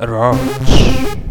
Roach.